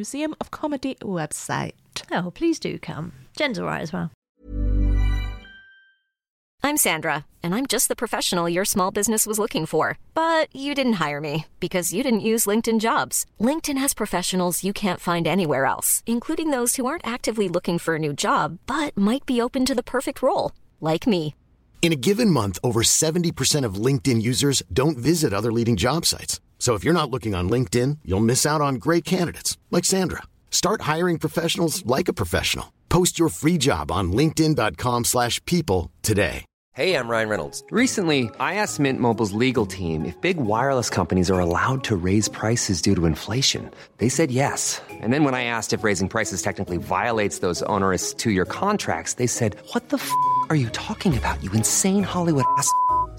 Museum of Comedy website. Oh, please do come. Jen's all right as well. I'm Sandra, and I'm just the professional your small business was looking for. But you didn't hire me because you didn't use LinkedIn jobs. LinkedIn has professionals you can't find anywhere else, including those who aren't actively looking for a new job but might be open to the perfect role, like me. In a given month, over 70% of LinkedIn users don't visit other leading job sites. So if you're not looking on LinkedIn, you'll miss out on great candidates like Sandra. Start hiring professionals like a professional. Post your free job on linkedin.com/people today. Hey, I'm Ryan Reynolds. Recently, I asked Mint Mobile's legal team if big wireless companies are allowed to raise prices due to inflation. They said yes. And then when I asked if raising prices technically violates those onerous two year contracts, they said, What the f are you talking about, you insane Hollywood ass?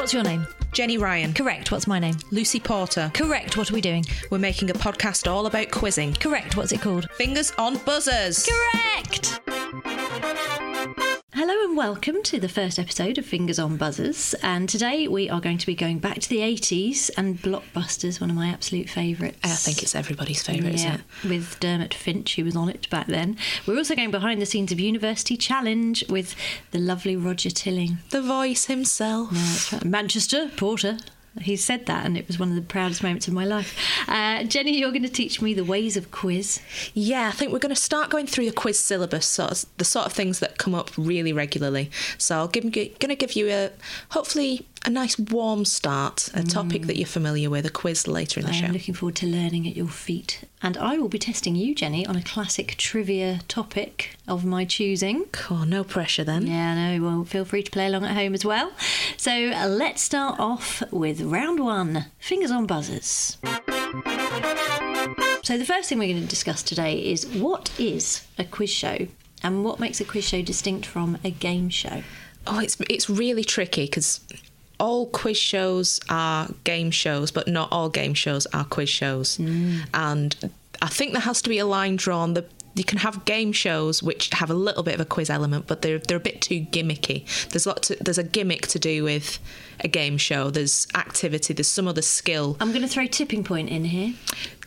What's your name? Jenny Ryan. Correct. What's my name? Lucy Porter. Correct. What are we doing? We're making a podcast all about quizzing. Correct. What's it called? Fingers on buzzers. Correct. Welcome to the first episode of Fingers on Buzzers. And today we are going to be going back to the 80s and Blockbusters, one of my absolute favourites. I think it's everybody's favourite, yeah, isn't it? with Dermot Finch, who was on it back then. We're also going behind the scenes of University Challenge with the lovely Roger Tilling. The voice himself. That's right. Manchester Porter. He said that, and it was one of the proudest moments of my life. Uh, Jenny, you're going to teach me the ways of quiz. Yeah, I think we're going to start going through the quiz syllabus, sort of, the sort of things that come up really regularly. So I'll give, going to give you a hopefully a nice warm start, a topic that you're familiar with, a quiz later in the I show. am looking forward to learning at your feet. And I will be testing you, Jenny, on a classic trivia topic of my choosing. Cool, no pressure then. Yeah, no, well, feel free to play along at home as well. So uh, let's start off with round one fingers on buzzers. So, the first thing we're going to discuss today is what is a quiz show and what makes a quiz show distinct from a game show? Oh, it's it's really tricky because all quiz shows are game shows, but not all game shows are quiz shows. Mm. And I think there has to be a line drawn. The you can have game shows which have a little bit of a quiz element, but they're they're a bit too gimmicky. There's lot to, there's a gimmick to do with a game show. There's activity. There's some other skill. I'm going to throw tipping point in here.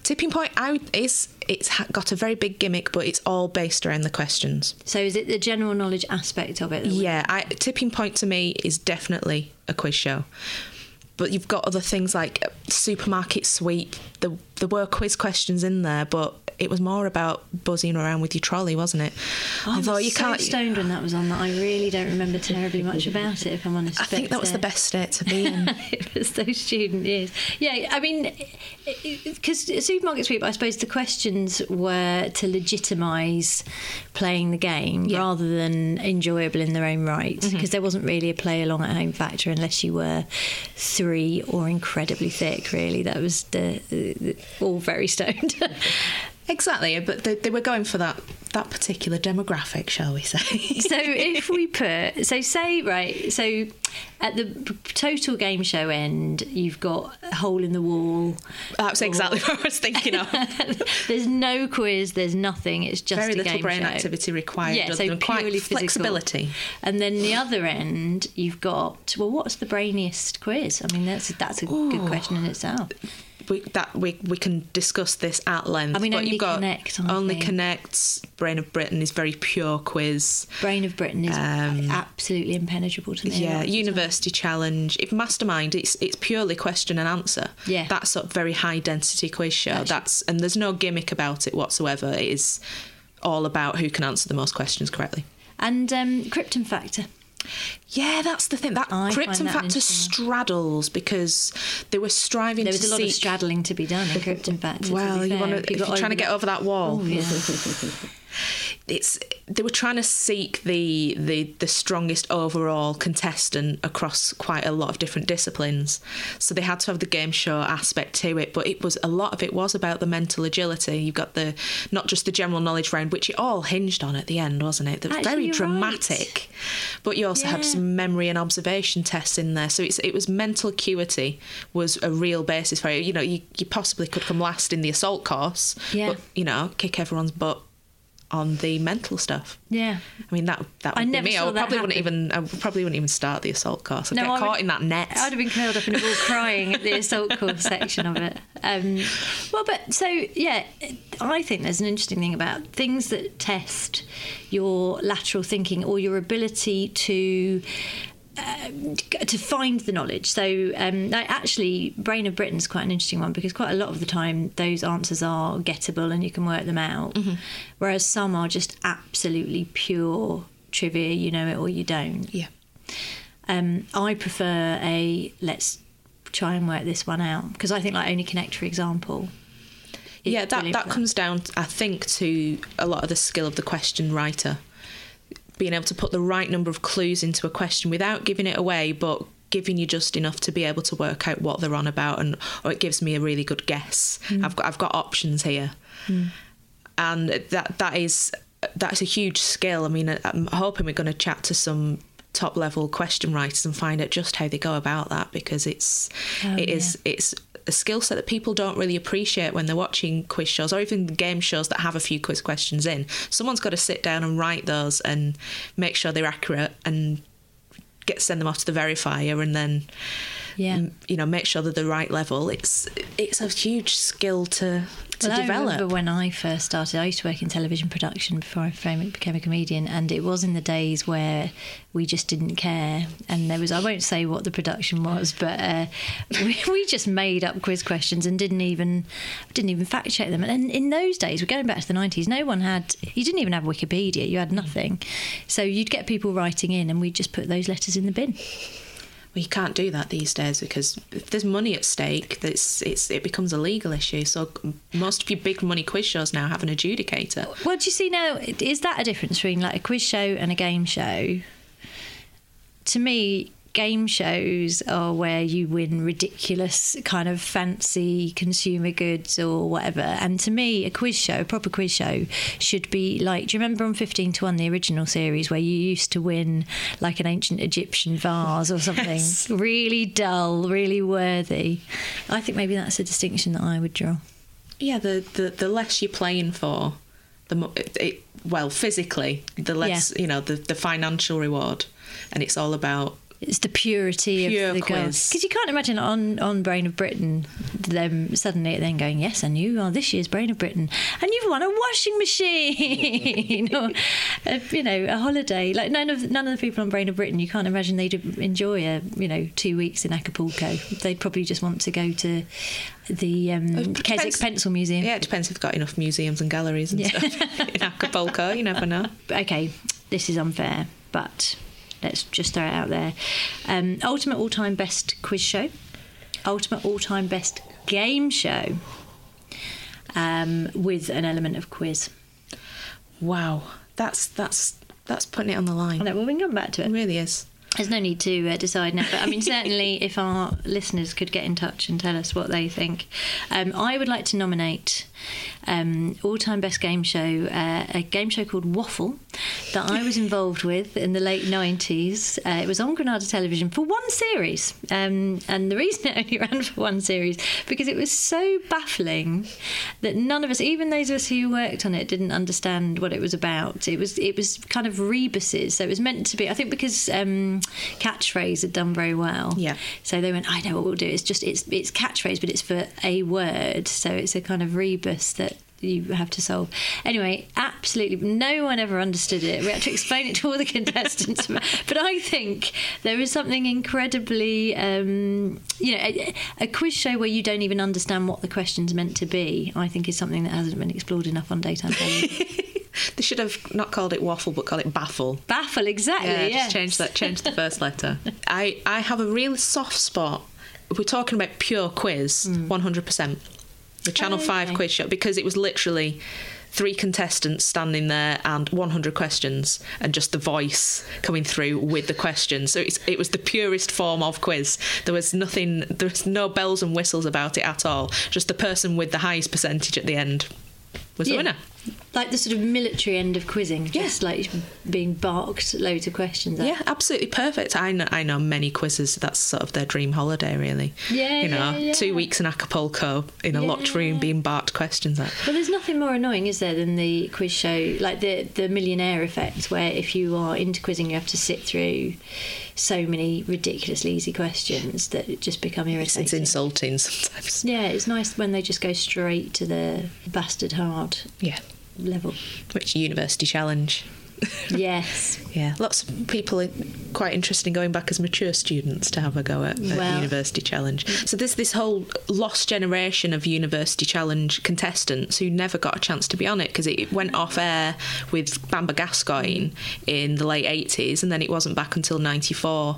Tipping point out is it's got a very big gimmick, but it's all based around the questions. So, is it the general knowledge aspect of it? Yeah, I, tipping point to me is definitely a quiz show. But you've got other things like supermarket sweep. There, there were quiz questions in there, but it was more about buzzing around with your trolley, wasn't it? Oh, I was Although you so can't. stoned when that was on that I really don't remember terribly much about it. If I'm honest, I think that was the uh, best state to be in. it was those student years. Yeah, I mean, because supermarket sweep, I suppose the questions were to legitimise playing the game Yeah. rather than enjoyable in their own right. Mm-hmm. Because there wasn't really a play along at home factor unless you were three or incredibly thick. Really, that was the, the all very stoned. exactly, but they, they were going for that that particular demographic, shall we say? so if we put so say right so at the total game show end, you've got a hole in the wall. That's exactly what I was thinking of. there's no quiz. There's nothing. It's just Very a little game brain show. activity required. Yeah, so purely flexibility. And then the other end, you've got well, what's the brainiest quiz? I mean, that's that's a good question in itself. We, that we we can discuss this at length. I mean, but Only you've got Connect, only think. connects. Brain of Britain is very pure quiz. Brain of Britain is Um, absolutely impenetrable to me. Yeah, of the time. University Challenge. If Mastermind, it's it's purely question and answer. Yeah. that's a very high density quiz show. Actually- That's and there's no gimmick about it whatsoever. It is all about who can answer the most questions correctly. And um, Krypton Factor. Yeah, that's the thing. That I Krypton that Factor straddles because they were striving There to was a lot seek. of straddling to be done in Krypton Factor. to well, you want to, if you're trying to get over that wall. Oh, yeah. it's they were trying to seek the the the strongest overall contestant across quite a lot of different disciplines. So they had to have the game show aspect to it but it was a lot of it was about the mental agility. You've got the not just the general knowledge round which it all hinged on at the end wasn't it? That was Actually, very dramatic. but you also had some memory and observation tests in there. So it's it was mental acuity was a real basis for it. You know you, you possibly could come last in the assault course Yeah. but you know kick everyone's butt on the mental stuff. Yeah. I mean that that would I be me. I would probably wouldn't even I probably wouldn't even start the assault course. I'd No, get I would- caught in that net. I'd have been curled up in a ball crying at the assault course section of it. Um, well, but so yeah, I think there's an interesting thing about things that test your lateral thinking or your ability to. Um, to find the knowledge. So, um, actually, Brain of Britain's quite an interesting one because quite a lot of the time those answers are gettable and you can work them out, whereas some are just absolutely pure trivia. You know it or you don't. yeah. Um, I prefer a let's try and work this one out because I think like Only Connect, for example. Yeah, that that comes down, I think, to a lot of the skill of the question writer, being able to put the right number of clues into a question without giving it away, but giving you just enough to be able to work out what they're on about, and or it gives me a really good guess. Hmm. I've got I've got options here, hmm. and that that is that's a huge skill. I mean, I'm hoping we're going to chat to some top level question writers and find out just how they go about that because it's oh, it is it's a skill set that people don't really appreciate when they're watching quiz shows or even game shows that have a few quiz questions in. Someone's got to sit down and write those and make sure they're accurate and get send them off to the verifier and then Yeah. you know make sure they're the right level. It's it's a huge skill to to Well, I develop. remember when I first started, I used to work in television production before I became a comedian, and it was in the days where we just didn't care. And there was, I won't say what the production was, but uh, we, we just made up quiz questions and didn't even didn't even fact check them. And in those days, we're going back to the nineties. No one had, you didn't even have Wikipedia. You had nothing, so you'd get people writing in, and we'd just put those letters in the bin. Well, you can't do that these days because if there's money at stake, it's, it's it becomes a legal issue. So most of your big money quiz shows now have an adjudicator. Well, do you see now? Is that a difference between like a quiz show and a game show? To me, game shows are where you win ridiculous kind of fancy consumer goods or whatever. And to me, a quiz show, a proper quiz show, should be like. Do you remember on Fifteen to One, the original series, where you used to win like an ancient Egyptian vase or something really dull, really worthy? I think maybe that's a distinction that I would draw. Yeah, the the, the less you're playing for, the more it, it well physically, the less you know the the financial reward, and it's all about It's the purity Pure of the quiz. Because you can't imagine on, on Brain of Britain them suddenly then going, Yes, and you are this year's Brain of Britain. And you've won a washing machine or, a, you know, a holiday. Like none of none of the people on Brain of Britain, you can't imagine they'd enjoy a, you know, two weeks in Acapulco. They'd probably just want to go to the um, Keswick depends- Pencil Museum. yeah. It depends if they've got enough museums and galleries and stuff in Acapulco. You never know. okay, this is unfair, but let's just throw it out there. Um, ultimate all time best quiz show, ultimate all time best game show um, with an element of quiz. Wow, that's that's that's putting it on the line. Well, we can come back to It it. really is. There's no need to uh, decide now, but I mean, certainly if our listeners could get in touch and tell us what they think. Um, I would like to nominate um, all time best game show, uh, a game show called Waffle, that I was involved with in the late 90s. Uh, it was on Granada Television for one series. Um, and the reason it only ran for one series, because it was so baffling that none of us, even those of us who worked on it, didn't understand what it was about. It was it was kind of rebuses. So it was meant to be, I think because um, Catchphrase had done very well. Yeah. So they went, I know what we'll do. It's just, it's, it's catchphrase, but it's for a word. So it's a kind of rebus that you have to solve. Anyway, absolutely no one ever understood it. We had to explain it to all the contestants. but I think there is something incredibly, um, you know, a, a, quiz show where you don't even understand what the question's meant to be. I think is something that hasn't been explored enough on daytime television. they should have not called it waffle, but called it baffle. Baffle, exactly. Yeah, yes. just change that. Change the first letter. I I have a real soft spot. We're talking about pure quiz, one hundred percent the Channel oh, okay. 5 quiz show because it was literally three contestants standing there and 100 questions and just the voice coming through with the questions so it was the purest form of quiz there was nothing there was no bells and whistles about it at all just the person with the highest percentage at the end was yeah. the winner like the sort of military end of quizzing, just yeah. like being barked loads of questions. At. Yeah, absolutely perfect. I know, I know many quizzes. That's sort of their dream holiday, really. Yeah, you know, yeah, yeah. two weeks in Acapulco in a locked room being barked questions at. But there's nothing more annoying, is there, than the quiz show, like the the millionaire effect, where if you are into quizzing, you have to sit through so many ridiculously easy questions that just become irritating. It's insulting sometimes. Yeah, it's nice when they just go straight to the bastard hard. Yeah level. Which university challenge? yes. yeah, lots of people are quite interested in going back as mature students to have a go at, at well, University Challenge. Mm. So there's this whole lost generation of University Challenge contestants who never got a chance to be on it because it went off air with Bamber Gascoigne in the late 80s and then it wasn't back until 94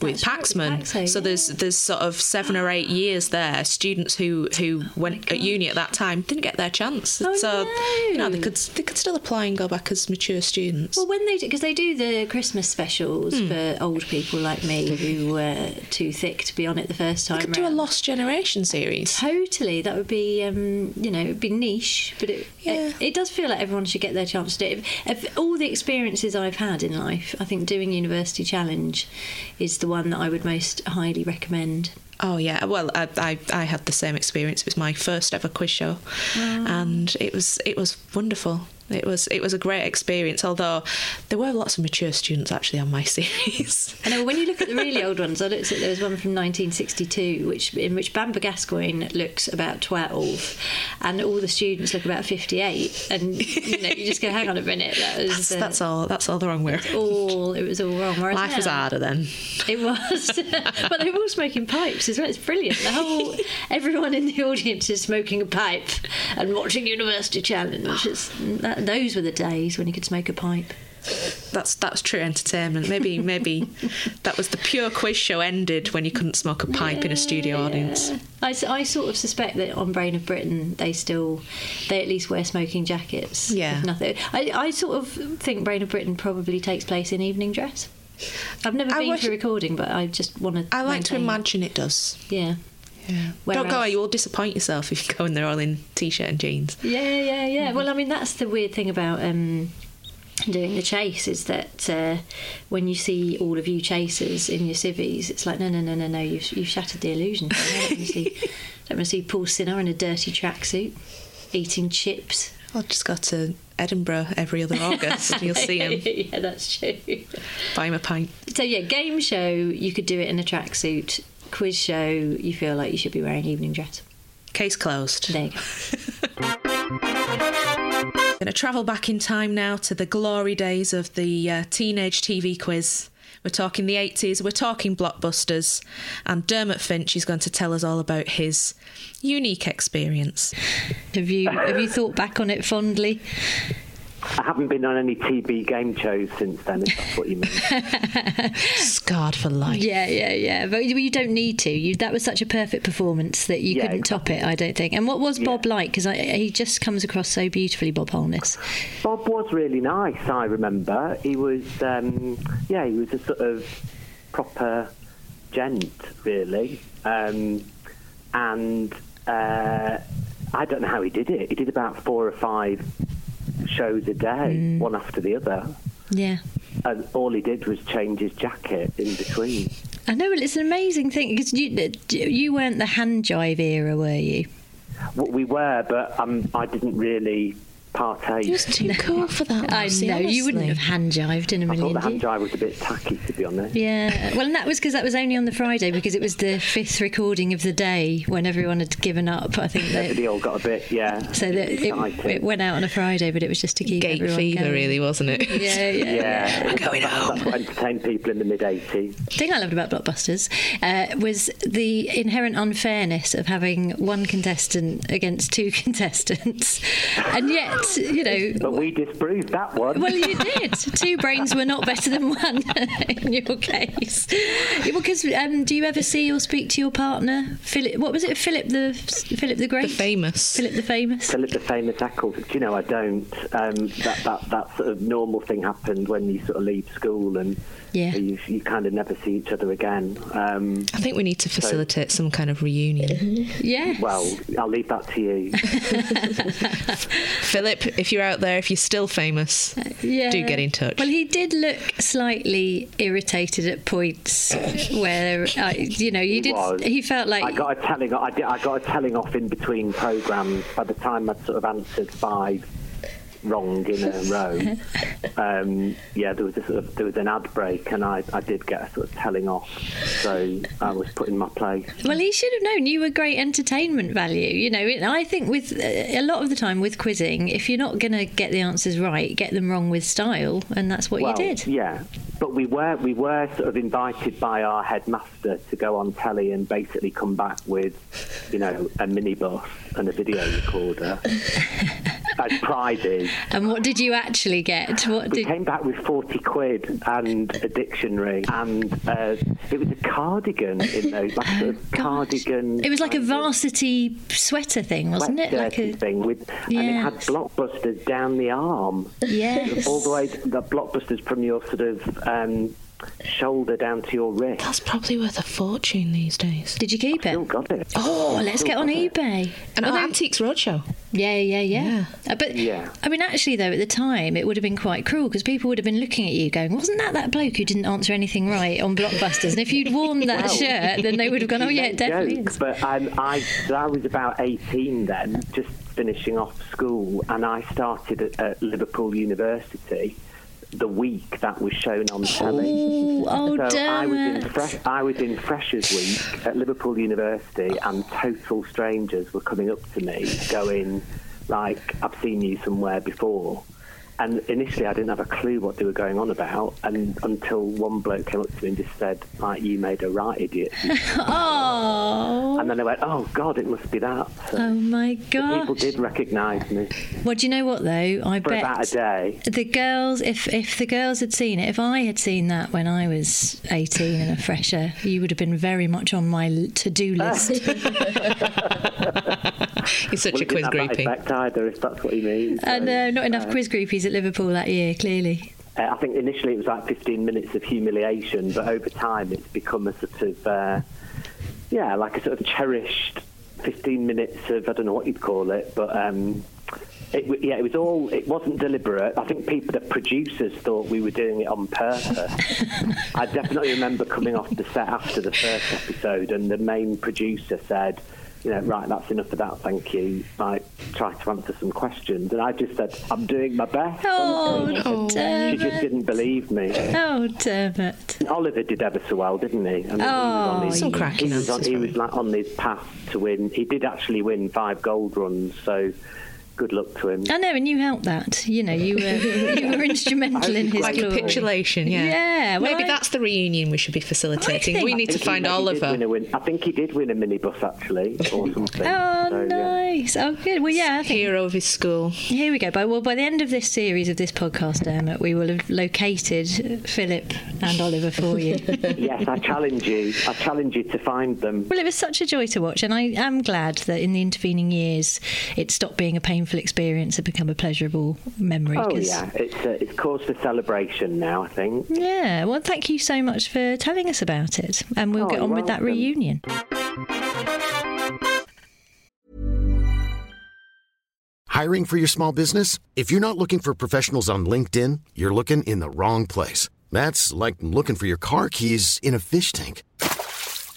with Paxman. so yeah. there's there's sort of seven or eight years there. Students who who oh went at uni at that time didn't get their chance. Oh so no. you know they could they could still apply and go back as mature students. Well, when they because they do the Christmas specials mm. for old people like me who were too thick to be on it the first time. They could round. do a Lost Generation series. Totally, that would be um, you know it'd be niche, but it, yeah. it, it does feel like everyone should get their chance to do it. If, if all the experiences I've had in life, I think doing University Challenge is the one that I would most highly recommend. Oh yeah, well I, I, I had the same experience. It was my first ever quiz show, wow. and it was it was wonderful. It was it was a great experience. Although there were lots of mature students actually on my series. I know when you look at the really old ones, I looked at there was one from 1962, which in which Bamber Gascoigne looks about 12, and all the students look about 58. And you know, you just go, hang on a minute, that was that's, uh, that's all. That's all the wrong way. All it was all wrong. Whereas Life now, was harder then. It was, but they were all smoking pipes as well. It's brilliant. The whole everyone in the audience is smoking a pipe and watching University Challenge. It's, that, those were the days when you could smoke a pipe. That's that's true entertainment. Maybe maybe that was the pure quiz show ended when you couldn't smoke a pipe yeah, in a studio audience. I, I sort of suspect that on Brain of Britain they still they at least wear smoking jackets. Yeah, nothing. I, I sort of think Brain of Britain probably takes place in evening dress. I've never been to a recording, but I just want to. I like to imagine it does. Yeah. Yeah. Whereas, Don't go. out. You will disappoint yourself if you go in there all in t-shirt and jeans. Yeah, yeah, yeah. Mm-hmm. Well, I mean, that's the weird thing about um, doing the chase is that uh, when you see all of you chasers in your civvies, it's like no, no, no, no, no. You've you've shattered the illusion. I don't want to see, don't want to see Paul Sinha in a dirty tracksuit eating chips. I'll just go to Edinburgh every other August and you'll see him. yeah, that's true. Buy him a pint. So yeah, game show you could do it in a tracksuit quiz show, you feel like you should be wearing evening dress. Case closed. There you go. Going to travel back in time now to the glory days of the uh, teenage TV quiz. We're talking the 80s, we're talking blockbusters, and Dermot Finch is going to tell us all about his unique experience. Have you have you thought back on it fondly? I haven't been on any TV game shows since then, if that's what you mean. Scarred for life. Yeah, yeah, yeah. But you don't need to. You, that was such a perfect performance that you yeah, couldn't exactly. top it, I don't think. And what was Bob like? Because he just comes across so beautifully, Bob Holness. Bob was really nice, I remember. He was, um, yeah, he was a sort of proper gent, really. Um, and uh, I don't know how he did it. He did about four or five shows a day, one after the other. Yeah. And all he did was change his jacket in between. I know, well, it's an amazing thing because you, you weren't the hand jive era, were you? What we were, but um, I didn't really partake. He was too cool for that. I Lucy, know, you wouldn't have hand jived in a I thought the hand years. jive was a bit tacky, to be honest. Yeah, well, and that was because that was only on the Friday because it was the fifth recording of the day when everyone had given up. I think that Everybody all got a bit, yeah. so that it, it went out on a Friday, but it was just to keep Gate everyone fever, going. really, wasn't it? Yeah, yeah. Yeah, going that's, home. that's what entertained people in the mid 80s. The thing I loved about Blockbusters uh, was the inherent unfairness of having one contestant against two contestants, and yet, you know. But we disproved that one. Well, you did. Two brains were not better than one in your case. Because um, do you ever see or speak to your partner, Philip? What was it, Philip the Philip the Great? The famous. Philip the famous. Philip the famous Eccles. Do you know, I don't. Um, that, that, that sort of normal thing happened when you sort of leave school and Yeah. you, you kind of never see each other again. Um, I think we need to facilitate some kind of reunion. Yeah. well, I'll leave that to you. Philip, if you're out there, if you're still famous, Yeah. do get in touch. Well, he did look slightly irritated at points where, uh, you know, you did. was. He felt like I got a telling. I, did, I got a telling off in between programs. By the time I'd sort of answered five wrong in a row, um, yeah, there was a sort of there was an ad break, and I, I did get a sort of telling off. So I was put in my place. Well, he should have known you were great entertainment value. You know, and I think with uh, a lot of the time with quizzing, if you're not going to get the answers right, get them wrong with style, and that's what well, you did. Yeah, but we were we were sort of invited by our headmaster to go on telly and basically come back with, you know, a minibus and a video recorder as prizes. And what did you actually get? What We did? came back with 40 quid and a dictionary, and uh, it was a cardigan in those, like a cardigan. It was like a varsity sweater thing, wasn't it? Like a thing with, and it had blockbusters down the arm. yes. All the way, the blockbusters from your sort of um, shoulder down to your wrist. That's probably worth a fortune these days. Did you keep it? Still got it. Oh, let's get on eBay. And Well, our Antiques Roadshow. Yeah, yeah, yeah. Uh, but Yeah. I mean, actually, though, at the time, it would have been quite cruel because people would have been looking at you, going, "Wasn't that that bloke who didn't answer anything right on Blockbusters?" And if you'd worn that Well, shirt, then they would have gone, "Oh yeah, it definitely jokes, is." But um, I, I was about 18 then, just finishing off school, and I started at, at Liverpool University the week that was shown on oh, telly. Oh, oh so I damn was in I was in Freshers Week at Liverpool University, and total strangers were coming up to me, going like, "I've seen you somewhere before." And initially, I didn't have a clue what they were going on about, and until one bloke came up to me and just said, "Like, you made a right idiot." Oh, and then I went, "Oh God, it must be that." So oh my God! people did recognise me Well, do you know what though? I for bet about a day. the girls, if if the girls had seen it, if I had seen that when I was eighteen and a fresher, you would have been very much on my to do list. He's such Well, a quiz that groupie. effect either, if that's what he means. and uh, not enough quiz groupies at Liverpool that year, clearly. Uh, I think initially it was like 15 minutes of humiliation, but over time it's become a sort of, uh, yeah, like a sort of cherished 15 minutes of, I don't know what you'd call it, but um, it, yeah, it was all, it wasn't deliberate. I think people, the producers thought we were doing it on purpose. I definitely remember coming off the set after the first episode and the main producer said, you know, right, that's enough of that, thank you. Like, try to answer some questions. And I just said, I'm doing my best. Oh, honestly. damn She just didn't believe me. Oh, damn it. Oliver did ever so well, didn't he? I mean, he was on Oh, his, Some cracking he was, on, answers he was like on his path to win. He did actually win five gold runs, so good luck to him. I know, and you helped that. You know, you were you were instrumental in his Like glory. capitulation, yeah. Yeah, well, Maybe I- that's the reunion we should be facilitating. think- We need to find Oliver. win win- I think he did win a minibus actually, or something. Oh, So, yeah. nice. Oh, good. Well, yeah, I think Hero of his school. here we go. By well, by the end of this series of this podcast, Dermot, we will have located Philip and Oliver for you. Yes, I challenge you. I challenge you to find them. Well, it was such a joy to watch, and I am glad that in the intervening years it stopped being a painful experience and become a pleasurable memory. Oh 'cause- yeah, it's uh, it's cause for celebration now. I think. Yeah, well, thank you so much for telling us about it, and we'll Oh, get on you're with that reunion. Hiring for your small business? If you're not looking for professionals on LinkedIn, you're looking in the wrong place. That's like looking for your car keys in a fish tank.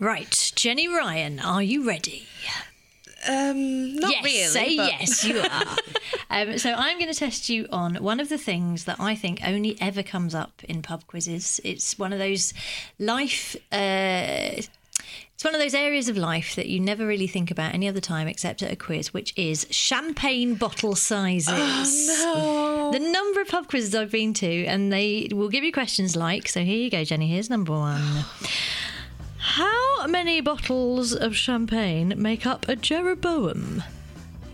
Right, Jenny Ryan, are you ready? Um, not yes, really. Say but- yes, you are. um, so I'm going to test you on one of the things that I think only ever comes up in pub quizzes. It's one of those life. Uh, it's one of those areas of life that you never really think about any other time except at a quiz, which is champagne bottle sizes. Oh, no. The number of pub quizzes I've been to, and they will give you questions like so here you go, Jenny, here's number one. How many bottles of champagne make up a Jeroboam?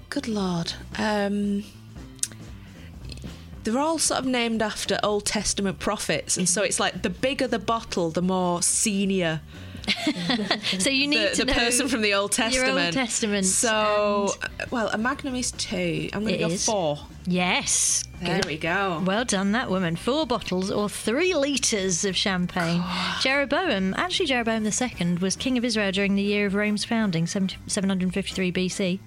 Good lord. Um, they're all sort of named after Old Testament prophets, and so it's like the bigger the bottle, the more senior. So you need the, to the know person from the Old Testament. Old Testament. So, uh, well, a Magnum is two. I'm going to go is. four. Yes. There good. we go. Well done, that woman. Four bottles or three litres of champagne. Jeroboam, actually, Jeroboam II was king of Israel during the year of Rome's founding, 753 BC.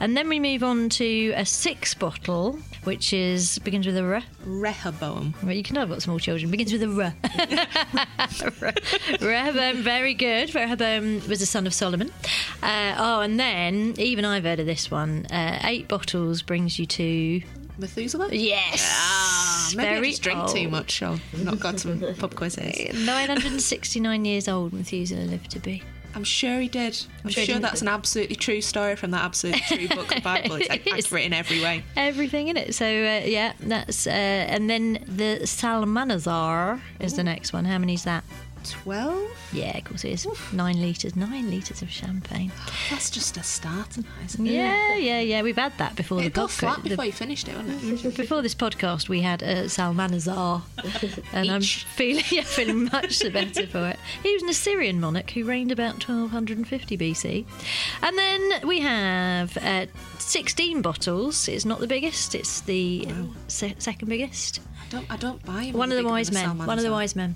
And then we move on to a six bottle, which is begins with a R. Rehoboam. Well, you can know I've got small children. Begins with a R. Rehoboam, very good. Rehoboam was the son of Solomon. Uh, oh, and then even I've heard of this one. Uh, eight bottles brings you to Methuselah? Yes. Ah, maybe Very I just drink too old. much. Or not got some pub quizzes. 969 years old Methuselah lived to be. I'm sure he did. I'm sure sure, that's an absolutely true story from that absolutely true book, the Bible. It's It is. accurate in every way. Everything in it. So uh, yeah, that's uh, and then the Salmanazar is the next one. How many is that? Twelve? Yeah, of course it is. Nine litres. Nine litres of champagne. That's just a start, isn't it? Yeah, yeah, yeah. We've had that before It'd the go podcast. flat the- before you finished it, wouldn't it? Before this podcast, we had uh, Salmanazar, and I'm feeling yeah, feeling much the better for it. He was an Assyrian monarch who reigned about 1250 BC, and then we have uh, 16 bottles. It's not the biggest; it's the se- second biggest. I don't, I don't buy. One of the wise men. One of the wise men.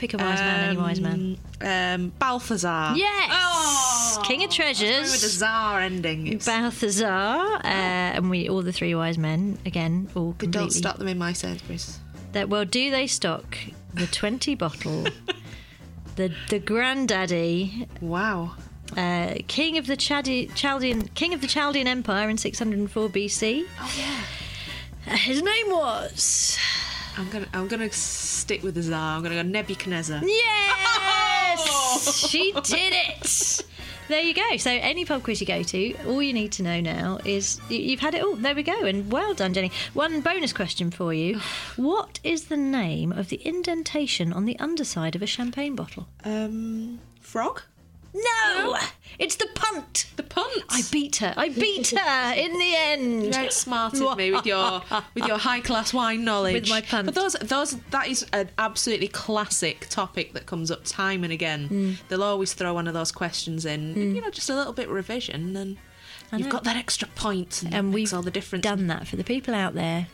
Pick a wise man, any wise man. Um, Balthazar. Yes, Oh, King of I was going Treasures. With the czar ending. It's, Balthazar, uh, and we all the three wise men again, all they completely. don't stop them in my Sainsbury's. That well, do they stock the twenty bottle, the the granddaddy, Wow. uh, king of the Chadi- Chaldean king of the Chaldean Empire in six hundred and four BC. Oh yeah. Uh, his name was I'm gonna I'm gonna stick with the czar. I'm gonna go Nebuchadnezzar. yes, she did it. There you go. So any pub quiz you go to, all you need to know now is you've had it all. There we go. And well done, Jenny. One bonus question for you: What is the name of the indentation on the underside of a champagne bottle? Um, frog. No, it's the punt. The punt. I beat her. I beat her in the end. You outsmarted me with your with your high class wine knowledge. With my punt. But those those that is an absolutely classic topic that comes up time and again. Mm. They'll always throw one of those questions in. You know, just a little bit revision, and you've got that extra point, and, and we've all the difference. done that for the people out there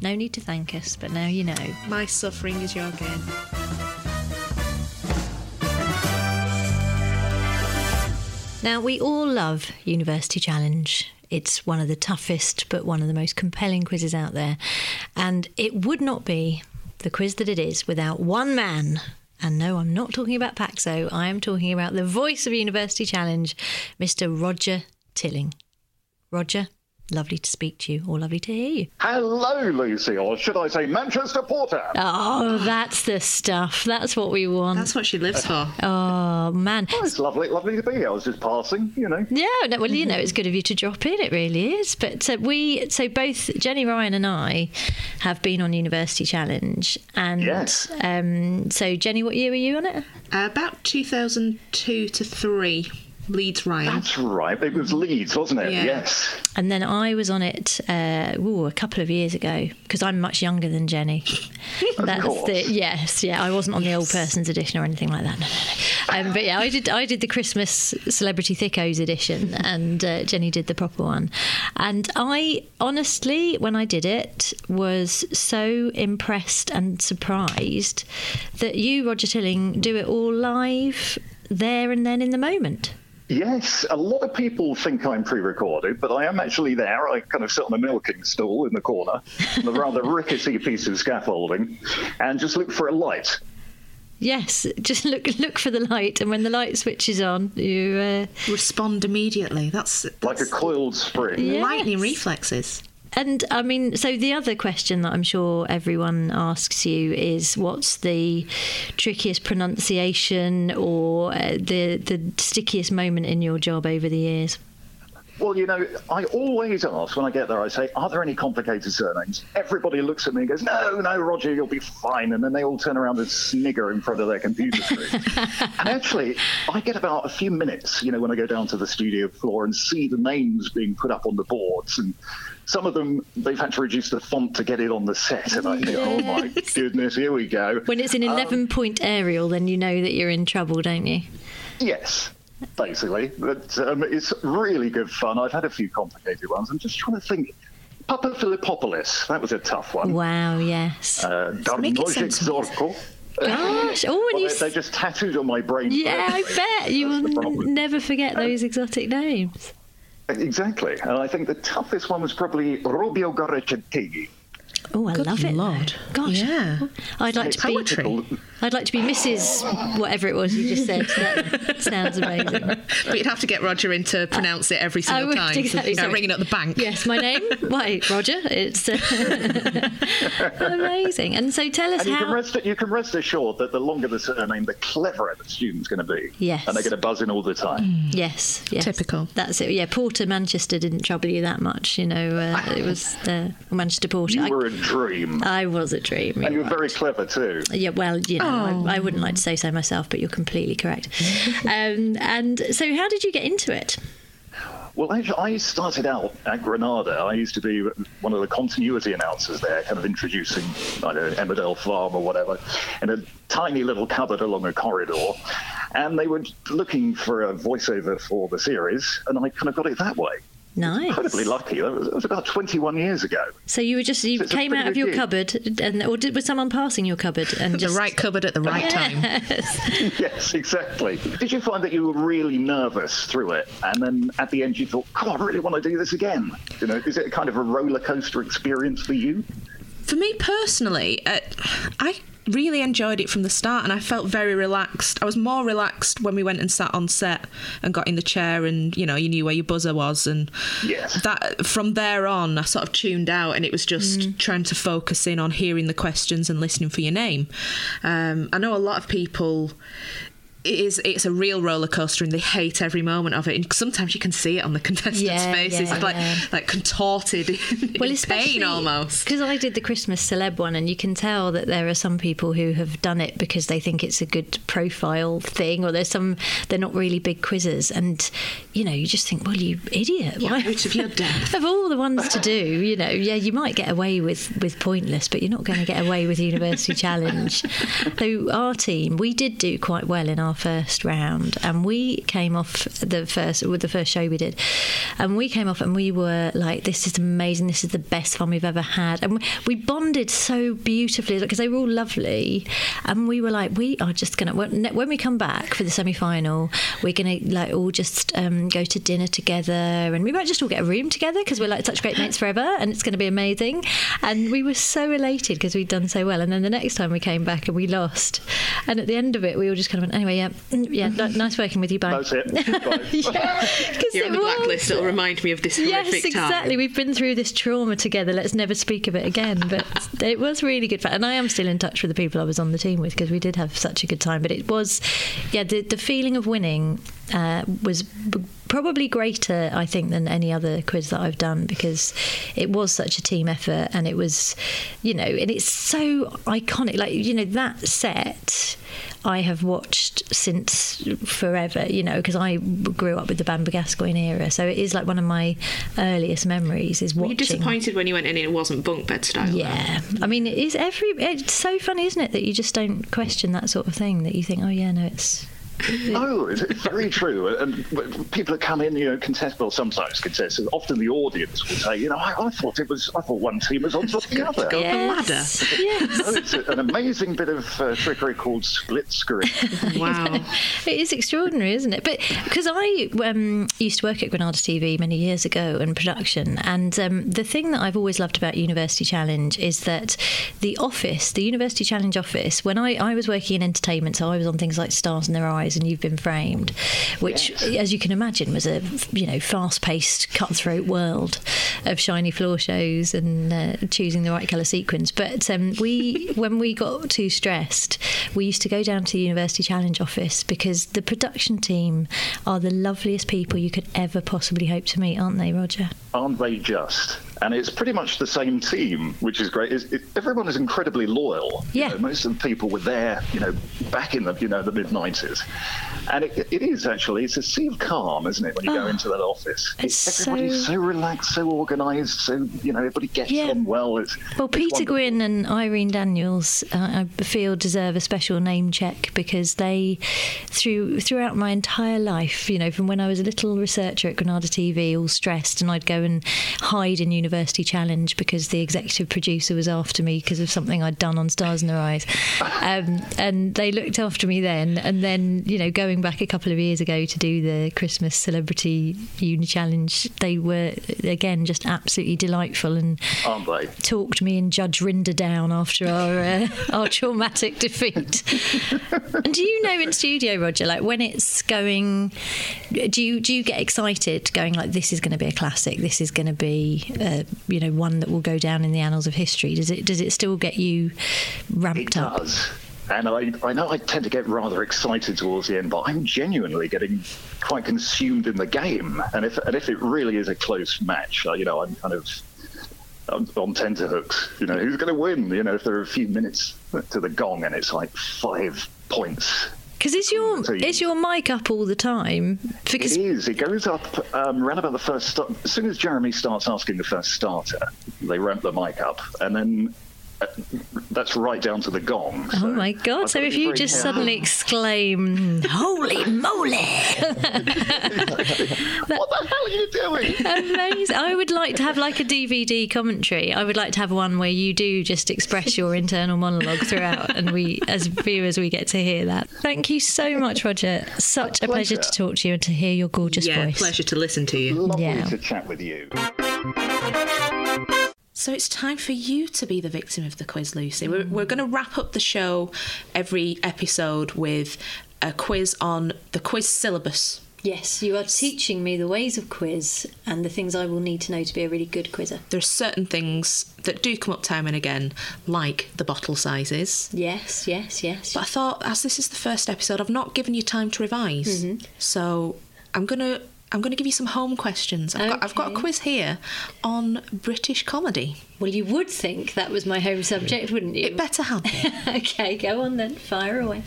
No need to thank us, but now you know. My suffering is your gain. Now, we all love University Challenge. It's one of the toughest, but one of the most compelling quizzes out there. And it would not be the quiz that it is without one man. And no, I'm not talking about Paxo. I am talking about the voice of University Challenge, Mr. Roger Tilling. Roger, lovely to speak to you, or lovely to hear you. Hello, Lucy, or should I say Manchester Porter? Oh, that's the stuff. That's what we want. That's what she lives for. Oh, man. Oh, it's lovely, lovely to be here. I was just passing, you know. Yeah, no, well, you know, it's good of you to drop in. It really is. But uh, we, so both Jenny Ryan and I have been on University Challenge. And Yes. um, so, Jenny, what year were you on it? Uh, about 2002 to 3, Leeds Ryan. That's right. It was Leeds, wasn't it? Yeah. Yes. And then I was on it uh, ooh, a couple of years ago because I'm much younger than Jenny. That's course. the yes, yeah. I wasn't on the old person's edition or anything like that. No, no, no. Um, but yeah, I did. I did the Christmas Celebrity Thickos edition, and uh, Jenny did the proper one. And I honestly, when I did it, was so impressed and surprised that you, Roger Tilling, do it all live there and then in the moment. Yes, a lot of people think I'm pre-recorded, but I am actually there. I kind of sit on a milking stool in the corner, on a rather rickety piece of scaffolding, and just look for a light. Yes, just look look for the light, and when the light switches on, you uh, respond immediately. That's, Like a coiled spring. Yes. lightning reflexes. And I mean, so the other question that I'm sure everyone asks you is, what's the trickiest pronunciation or uh, the the stickiest moment in your job over the years? Well, you know, I always ask when I get there, I say, are there any complicated surnames? Everybody looks at me and goes, no, no, Roger, you'll be fine. And then they all turn around and snigger in front of their computer screen. and actually, I get about a few minutes, you know, when I go down to the studio floor and see the names being put up on the boards. And some of them, they've had to reduce the font to get it on the set. And I think, oh my goodness, here we go. When it's an um, 11 point Arial, then you know that you're in trouble, don't you? Yes, basically. But um, it's really good fun. I've had a few complicated ones. I'm just trying to think. Papa Philippopoulos, that was a tough one. Wow, yes. Uh, make it Darmojic sensible. Zorko. Gosh, oh, and Well, you they, just tattooed on my brain. Yeah, I bet you That's will never forget those exotic names. Exactly. And I think the toughest one was probably Rubio Gorechetegui. Oh, I Good love it. Lord. Gosh, Yeah. I'd like It's to be. poetry. I'd like to be Mrs. Whatever it was you just said. That sounds amazing. But you'd have to get Roger in to pronounce it every I single would, time. exactly, You know, sorry. ringing up the bank. Yes, my name. Why, Roger? It's uh, amazing. And so, tell us And you can how. rest you can rest assured that the longer the surname, the cleverer the student's going to be. Yes. And they're going to buzz in all the time. Yes, yes. Typical. That's it. Yeah, Porter Manchester didn't trouble you that much. You know, uh, it was uh, Manchester Porter. You I- were a dream. I was a dream. and you you're were very clever too. Yeah, well, you know, I, I wouldn't like to say so myself, but you're completely correct. um, and so, how did you get into it? Well, actually, I started out at Granada. I used to be one of the continuity announcers there, kind of introducing, I don't know, Emmerdale Farm or whatever, in a tiny little cupboard along a corridor. And they were looking for a voiceover for the series, and I kind of got it that way. Nice. Incredibly lucky. That was, that was about 21 years ago. So you were just you So came out of your gig. cupboard, and or did, was someone passing your cupboard and The right cupboard at the right time. Yes. yes, exactly. Did you find that you were really nervous through it, and then at the end you thought, "God, I really want to do this again"? You know, is it a kind of a roller coaster experience for you? For me personally, uh, I really enjoyed it from the start and I felt very relaxed. I was more relaxed when we went and sat on set and got in the chair and, you know, you knew where your buzzer was. And Yes. that from there on, I sort of tuned out and it was just Mm. trying to focus in on hearing the questions and listening for your name. Um, I know a lot of people. It is. It's a real roller coaster, and they hate every moment of it. And sometimes you can see it on the contestants' Yeah, faces, yeah, like yeah. like contorted in, well, in pain almost. because I did the Christmas celeb one, and you can tell that there are some people who have done it because they think it's a good profile thing, or there's some they're not really big quizzes, and you know you just think, well, you idiot, You're why out of your depth. of all the ones to do, you know, yeah, you might get away with with pointless, but you're not going to get away with University Challenge. So our team, we did do quite well in our our first round, and we came off the first with the first show we did, and we came off and we were like, "This is amazing! This is the best fun we've ever had," and we, bonded so beautifully because they were all lovely, and we were like, "We are just gonna when, we come back for the semi final, we're gonna like all just um, go to dinner together, and we might just all get a room together because we're like such great mates forever, and it's to be amazing." And we were so elated because we'd done so well, and then the next time we came back and we lost, and at the end of it, we all just kind of went, "Anyway, yeah, yeah, ni- nice working with you, bye." That's it. Bye. You're on the blacklist. It'll remind me of this Yes, horrific time. exactly. We've been through this trauma together. Let's never speak of it again. But it was really good fun, and I am still in touch with the people I was on the team with because we did have such a good time. But it was, yeah, the the feeling of winning uh, was. B- Probably greater, I think, than any other quiz that I've done because it was such a team effort and it was, you know, and it's so iconic. Like, you know, that set I have watched since forever, you know, because I grew up with the Bamber Gascoigne era. So it is like one of my earliest memories is watching. Were you disappointed when you went in and it wasn't bunk bed style? Yeah, I mean, it is every. It's so funny, isn't it, that you just don't question that sort of thing. That you think, oh yeah, no, it's. Oh, it's it's very true. And w- people that come in, you know, contest, well, sometimes contest, and often the audience will say, you know, I, I thought it was, I thought one team was on top of the other. Go up the ladder. Oh, it's a- an amazing bit of uh, trickery called split screen. Wow. It is extraordinary, isn't it? But because I um, used to work at Granada TV many years ago in production, and um, the thing that I've always loved about University Challenge is that the office, the University Challenge office, when I, I was working in entertainment, so I was on things like Stars in Their Eyes and You've Been Framed, which, as you can imagine, was a you know fast-paced, cutthroat world of shiny floor shows and uh, choosing the right colour sequins. But um, we, when we got too stressed, we used to go down to the University Challenge office because the production team are the loveliest people you could ever possibly hope to meet, aren't they, Roger? Aren't they just? And it's pretty much the same team, which is great. Is it, everyone is incredibly loyal. You Yeah. know, most of the people were there, you know, back in the you know the mid '90s, and it, it is actually it's a sea of calm, isn't it, when you go Oh, into that office? it's Everybody's so- so, relaxed, so organised, so you know everybody gets Yeah. on well. It's Well, it's Peter wonderful. Gwyn and Irene Daniels, uh, I feel deserve a special name check because they, through throughout my entire life, you know, from when I was a little researcher at Granada TV, all stressed, and I'd go and hide in University Challenge because the executive producer was after me because of something I'd done on Stars in Their Eyes, um, and they looked after me then. And then, you know, going back a couple of years ago to do the Christmas Celebrity Uni Challenge, they were again just absolutely delightful and talked me and Judge Rinder down after our uh, our traumatic defeat. and do you know in studio, Roger, like when it's going, do you do you get excited, going like this is going to be a classic, this is going to be, uh, you know, one that will go down in the annals of history? Does it does it still get you ramped up? does. And I, I know I tend to get rather excited towards the end, but I'm genuinely getting quite consumed in the game. And if and if it really is a close match, uh, you know, I'm kind of I'm on tenterhooks. You know, who's going to win? You know, if there are a few minutes to the gong and it's like five points. Because is your you- is your mic up all the time? Because It is. It goes up um, around about the first. Start. As soon as Jeremy starts asking the first starter, they ramp the mic up, and then that's right down to the gong. Oh my God! So if you just careful. suddenly exclaim, "Holy moly!" what the hell are you doing? Amazing. I would like to have like a DVD commentary. I would like to have one where you do just express your internal monologue throughout, and we, as viewers, we get to hear that. Thank you so much, Roger. Such a pleasure, to talk to you and to hear your gorgeous yeah, voice. pleasure to listen to you. Lovely Yeah. to chat with you. So it's time for you to be the victim of the quiz, Lucy. We're, we're going to wrap up the show every episode with a quiz on the quiz syllabus. Yes, you are teaching me the ways of quiz and the things I will need to know to be a really good quizzer. There are certain things that do come up time and again, like the bottle sizes. Yes, yes, yes. But I thought, as this is the first episode, I've not given you time to revise. Mm-hmm. So I'm gonna I'm gonna give you some home questions. I've, got, I've got a quiz here on British comedy. Well, you would think that was my home subject, wouldn't you? It better have okay, go on then. Fire away.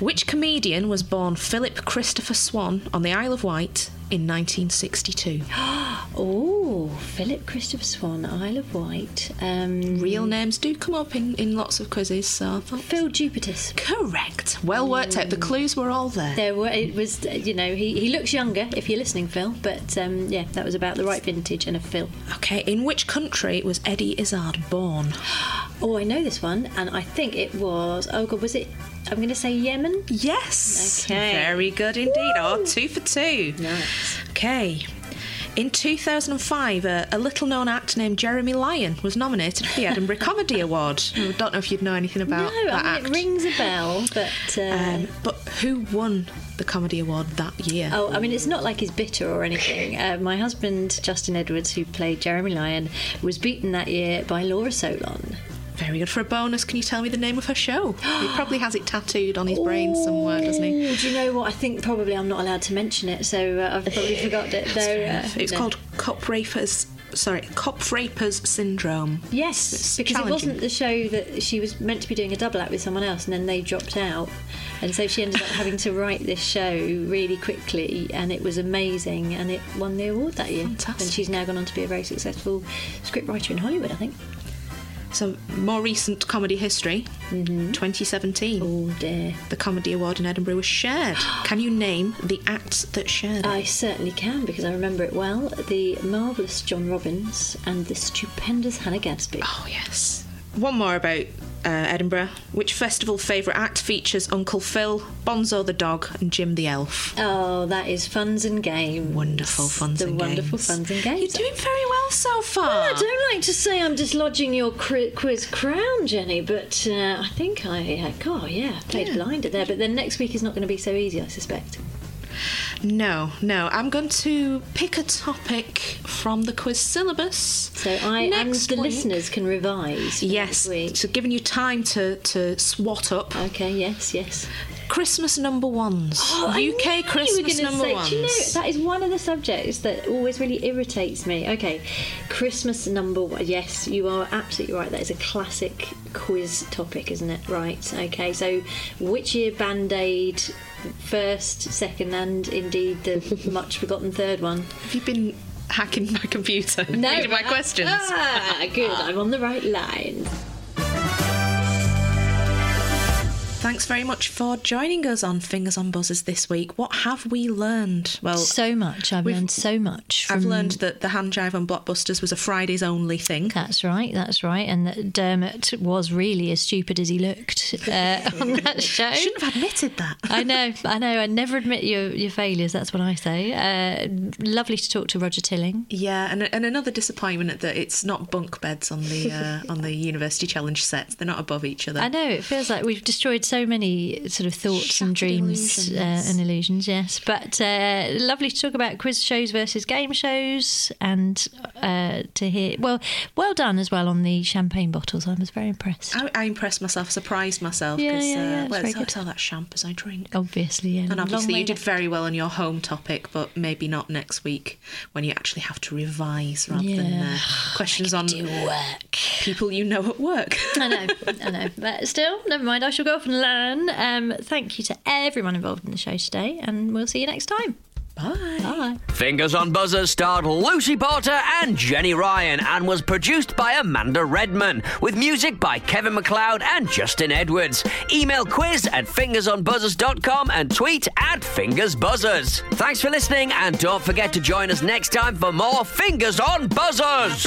Which comedian was born Philip Christopher Swan on the Isle of Wight in 1962? Oh, Oh, Philip Christopher Swan, Isle of Wight. Um, Real names do come up in, in lots of quizzes, so I thought. Phil Jupitus. Correct. Well worked out. The clues were all there. There were. It was. You know, he, he looks younger if you're listening, Phil. But um, yeah, that was about the right vintage and a Phil. Okay, in which country was Eddie Izzard born? Oh, I know this one, and I think it was. Oh God, was it? I'm going to say Yemen. Yes. Okay. Very good indeed. Oh, two for two. Nice. Okay. In 2005, a, a little known actor named Jeremy Lion was nominated for the Edinburgh Comedy Award. I don't know if you'd know anything about no, that I mean, it rings a bell, but. Uh, Um, but who won the Comedy Award that year? Oh, I mean, it's not like he's bitter or anything. Uh, my husband, Justin Edwards, who played Jeremy Lion, was beaten that year by Laura Solon. Very good for a bonus. Can you tell me the name of her show? he probably has it tattooed on his brain somewhere, doesn't he? Do you know what? I think probably I'm not allowed to mention it, so uh, I've probably forgot it. Though uh, It's no. called Cop Rapers. Sorry, Cop Rapers Syndrome. Yes, It's because it wasn't the show that she was meant to be doing a double act with someone else, and then they dropped out, and so she ended up having to write this show really quickly, and it was amazing, and it won the award that year. Fantastic. And she's now gone on to be a very successful scriptwriter in Hollywood, I think. Some more recent comedy history. Mm-hmm. 2017. Oh dear. The Comedy Award in Edinburgh was shared. Can you name the acts that shared it? I certainly can because I remember it well. The marvellous John Robins and the stupendous Hannah Gadsby. Oh, yes. One more about uh, Edinburgh. Which festival favourite act features Uncle Phil, Bonzo the dog, and Jim the elf? Oh, that is Funz and Games. Wonderful Funz the and wonderful Games. Funz and Games. You're doing very well so far. Well, I don't like to say I'm dislodging your cri- quiz crown, Jenny, but uh, I think I, uh, God, yeah, played blinded there. But then next week is not going to be so easy, I suspect. No, no. I'm going to pick a topic from the quiz syllabus. So I and Next the week. listeners can revise. Yes, week. so giving you time to, to swat up. Okay, yes, yes. Christmas number ones. Oh, UK Christmas number say- ones. You know that is one of the subjects that always really irritates me. Okay, Christmas number one. Yes, you are absolutely right. That is a classic quiz topic, isn't it? Right. Okay. So, which year Band Aid first, second, and indeed the much forgotten third one? Have you been hacking my computer? No, reading my questions. Ah, good. I'm on the right line. Thanks very much for joining us on Fingers on Buzzers this week. What have we learned? Well, so much. I've learned so much. From... I've learned that the hand jive on Blockbusters was a Fridays only thing. That's right, that's right. And that Dermot was really as stupid as he looked uh, on that show. Shouldn't have admitted that. I know, I know. I never admit your, your failures, that's what I say. Uh, lovely to talk to Roger Tilling. Yeah, and, and another disappointment that it's not bunk beds on the uh, on the University Challenge sets. They're not above each other. I know, it feels like we've destroyed so many sort of thoughts and dreams uh, and illusions, yes. But uh, lovely to talk about quiz shows versus game shows and uh, to hear, well, well done as well on the champagne bottles. I was very impressed. I, I impressed myself, surprised myself. Yeah, yeah, yeah, uh, it's well, it's, good. it's all that champ as I drink. Obviously, yeah. And obviously, you did left. very well on your home topic, but maybe not next week when you actually have to revise rather than uh, questions on work. people you know at work. I know, I know. But still, never mind. I shall go off and learn. Um, thank you to everyone involved in the show today, and we'll see you next time. Bye. Bye. Fingers on Buzzers starred Lucy Porter and Jenny Ryan and was produced by Amanda Redman with music by Kevin MacLeod and Justin Edwards. Email quiz at fingersonbuzzers.com and tweet at fingersbuzzers. Thanks for listening and don't forget to join us next time for more Fingers on Buzzers.